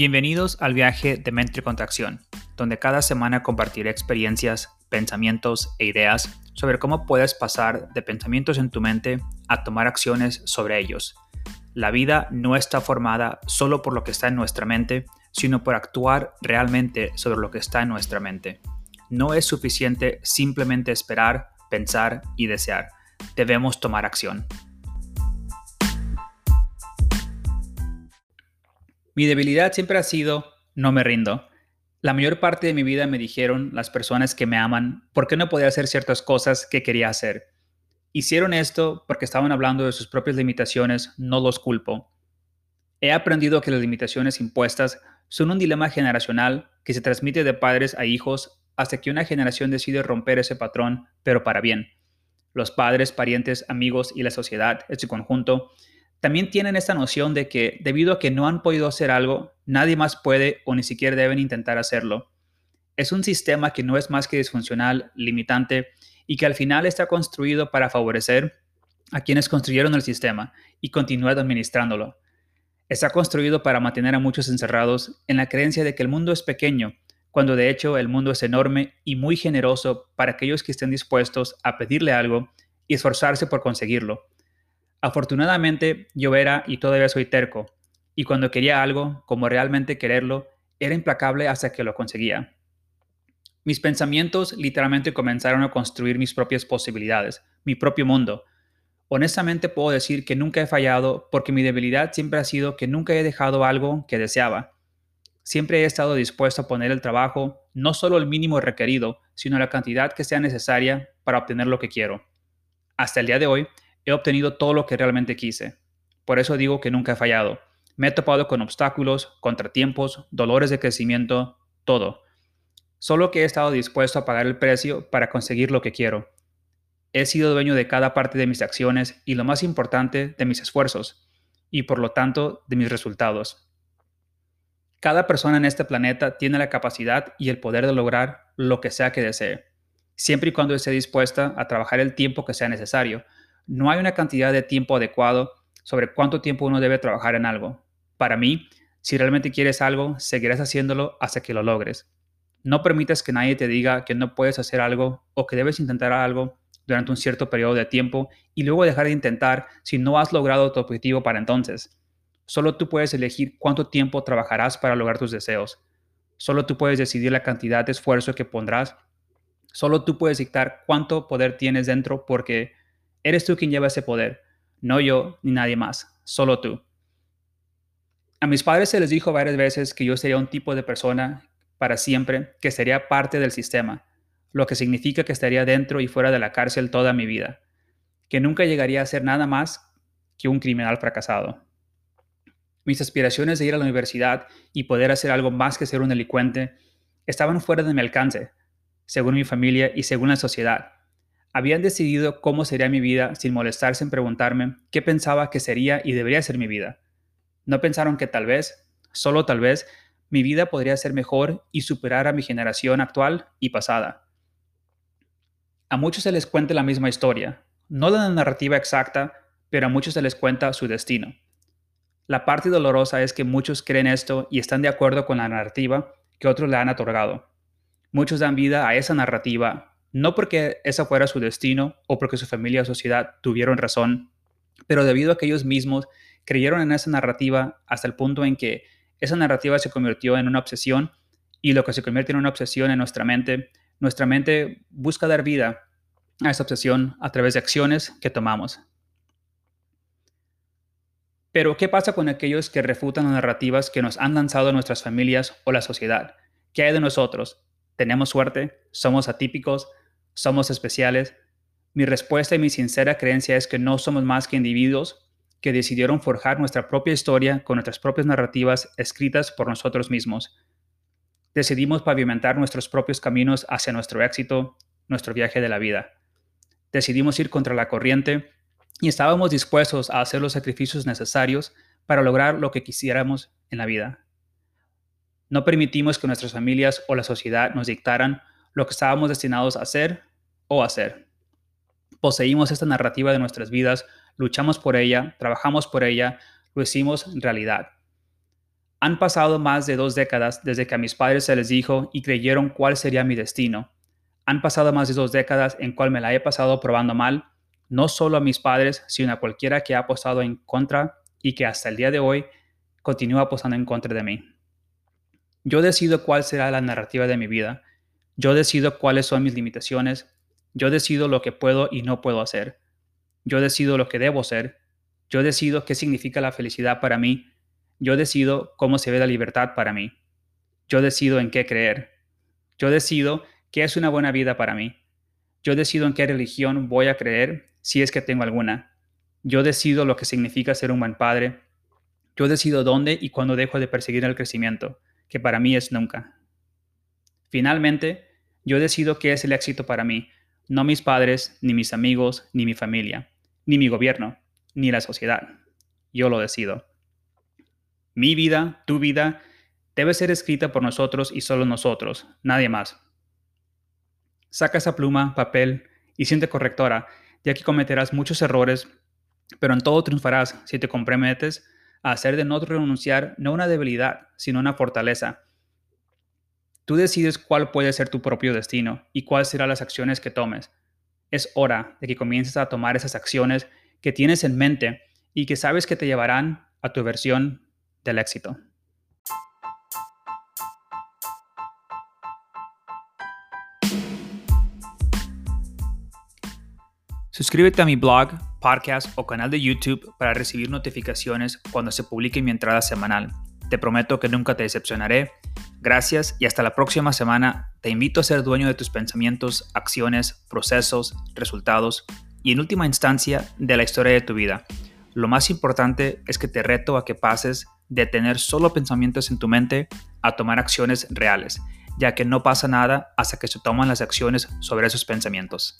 Bienvenidos al viaje de mente contracción, donde cada semana compartiré experiencias, pensamientos e ideas sobre cómo puedes pasar de pensamientos en tu mente a tomar acciones sobre ellos. La vida no está formada solo por lo que está en nuestra mente, sino por actuar realmente sobre lo que está en nuestra mente. No es suficiente simplemente esperar, pensar y desear. Debemos tomar acción. Mi debilidad siempre ha sido no me rindo. La mayor parte de mi vida me dijeron las personas que me aman por qué no podía hacer ciertas cosas que quería hacer. Hicieron esto porque estaban hablando de sus propias limitaciones, no los culpo. He aprendido que las limitaciones impuestas son un dilema generacional que se transmite de padres a hijos hasta que una generación decide romper ese patrón, pero para bien. Los padres, parientes, amigos y la sociedad en su conjunto también tienen esta noción de que debido a que no han podido hacer algo, nadie más puede o ni siquiera deben intentar hacerlo. Es un sistema que no es más que disfuncional, limitante y que al final está construido para favorecer a quienes construyeron el sistema y continúan administrándolo. Está construido para mantener a muchos encerrados en la creencia de que el mundo es pequeño, cuando de hecho el mundo es enorme y muy generoso para aquellos que estén dispuestos a pedirle algo y esforzarse por conseguirlo. Afortunadamente, yo era y todavía soy terco, y cuando quería algo, como realmente quererlo, era implacable hasta que lo conseguía. Mis pensamientos literalmente comenzaron a construir mis propias posibilidades, mi propio mundo. Honestamente puedo decir que nunca he fallado porque mi debilidad siempre ha sido que nunca he dejado algo que deseaba. Siempre he estado dispuesto a poner el trabajo, no solo el mínimo requerido, sino la cantidad que sea necesaria para obtener lo que quiero. Hasta el día de hoy, he obtenido todo lo que realmente quise. Por eso digo que nunca he fallado. Me he topado con obstáculos, contratiempos, dolores de crecimiento, todo. Solo que he estado dispuesto a pagar el precio para conseguir lo que quiero. He sido dueño de cada parte de mis acciones y lo más importante, de mis esfuerzos, y por lo tanto de mis resultados. Cada persona en este planeta tiene la capacidad y el poder de lograr lo que sea que desee, siempre y cuando esté dispuesta a trabajar el tiempo que sea necesario, no hay una cantidad de tiempo adecuado sobre cuánto tiempo uno debe trabajar en algo. Para mí, si realmente quieres algo, seguirás haciéndolo hasta que lo logres. No permitas que nadie te diga que no puedes hacer algo o que debes intentar algo durante un cierto periodo de tiempo y luego dejar de intentar si no has logrado tu objetivo para entonces. Solo tú puedes elegir cuánto tiempo trabajarás para lograr tus deseos. Solo tú puedes decidir la cantidad de esfuerzo que pondrás. Solo tú puedes dictar cuánto poder tienes dentro porque Eres tú quien lleva ese poder, no yo ni nadie más, solo tú. A mis padres se les dijo varias veces que yo sería un tipo de persona para siempre que sería parte del sistema, lo que significa que estaría dentro y fuera de la cárcel toda mi vida, que nunca llegaría a ser nada más que un criminal fracasado. Mis aspiraciones de ir a la universidad y poder hacer algo más que ser un delincuente estaban fuera de mi alcance, según mi familia y según la sociedad habían decidido cómo sería mi vida sin molestarse en preguntarme qué pensaba que sería y debería ser mi vida. No pensaron que tal vez, solo tal vez, mi vida podría ser mejor y superar a mi generación actual y pasada. A muchos se les cuenta la misma historia, no la narrativa exacta, pero a muchos se les cuenta su destino. La parte dolorosa es que muchos creen esto y están de acuerdo con la narrativa que otros le han otorgado. Muchos dan vida a esa narrativa no porque esa fuera su destino o porque su familia o sociedad tuvieron razón, pero debido a que ellos mismos creyeron en esa narrativa hasta el punto en que esa narrativa se convirtió en una obsesión y lo que se convierte en una obsesión en nuestra mente, nuestra mente busca dar vida a esa obsesión a través de acciones que tomamos. Pero, ¿qué pasa con aquellos que refutan las narrativas que nos han lanzado nuestras familias o la sociedad? ¿Qué hay de nosotros? ¿Tenemos suerte? ¿Somos atípicos? Somos especiales, mi respuesta y mi sincera creencia es que no somos más que individuos que decidieron forjar nuestra propia historia con nuestras propias narrativas escritas por nosotros mismos. Decidimos pavimentar nuestros propios caminos hacia nuestro éxito, nuestro viaje de la vida. Decidimos ir contra la corriente y estábamos dispuestos a hacer los sacrificios necesarios para lograr lo que quisiéramos en la vida. No permitimos que nuestras familias o la sociedad nos dictaran lo que estábamos destinados a hacer o hacer. Poseímos esta narrativa de nuestras vidas, luchamos por ella, trabajamos por ella, lo hicimos realidad. Han pasado más de dos décadas desde que a mis padres se les dijo y creyeron cuál sería mi destino. Han pasado más de dos décadas en cual me la he pasado probando mal, no solo a mis padres, sino a cualquiera que ha apostado en contra y que hasta el día de hoy continúa apostando en contra de mí. Yo decido cuál será la narrativa de mi vida. Yo decido cuáles son mis limitaciones. Yo decido lo que puedo y no puedo hacer. Yo decido lo que debo ser. Yo decido qué significa la felicidad para mí yo decido cómo se ve la libertad para mí. Yo decido en qué creer. Yo decido qué es una buena vida para mí. Yo decido en qué religión voy a creer si es que tengo alguna. Yo decido lo que significa ser un buen padre. Yo decido dónde y cuándo dejo de perseguir el crecimiento, que para mí es nunca. Finalmente, yo decido qué es el éxito para mí, no mis padres, ni mis amigos, ni mi familia, ni mi gobierno, ni la sociedad. Yo lo decido. Mi vida, tu vida, debe ser escrita por nosotros y solo nosotros, nadie más. Saca esa pluma, papel y siente correctora, ya que cometerás muchos errores, pero en todo triunfarás si te comprometes a hacer de no renunciar no una debilidad, sino una fortaleza. Tú decides cuál puede ser tu propio destino y cuáles serán las acciones que tomes. Es hora de que comiences a tomar esas acciones que tienes en mente y que sabes que te llevarán a tu versión del éxito. Suscríbete a mi blog, podcast o canal de YouTube para recibir notificaciones cuando se publique mi entrada semanal. Te prometo que nunca te decepcionaré. Gracias y hasta la próxima semana. Te invito a ser dueño de tus pensamientos, acciones, procesos, resultados y en última instancia de la historia de tu vida. Lo más importante es que te reto a que pases de tener solo pensamientos en tu mente a tomar acciones reales, ya que no pasa nada hasta que se toman las acciones sobre esos pensamientos.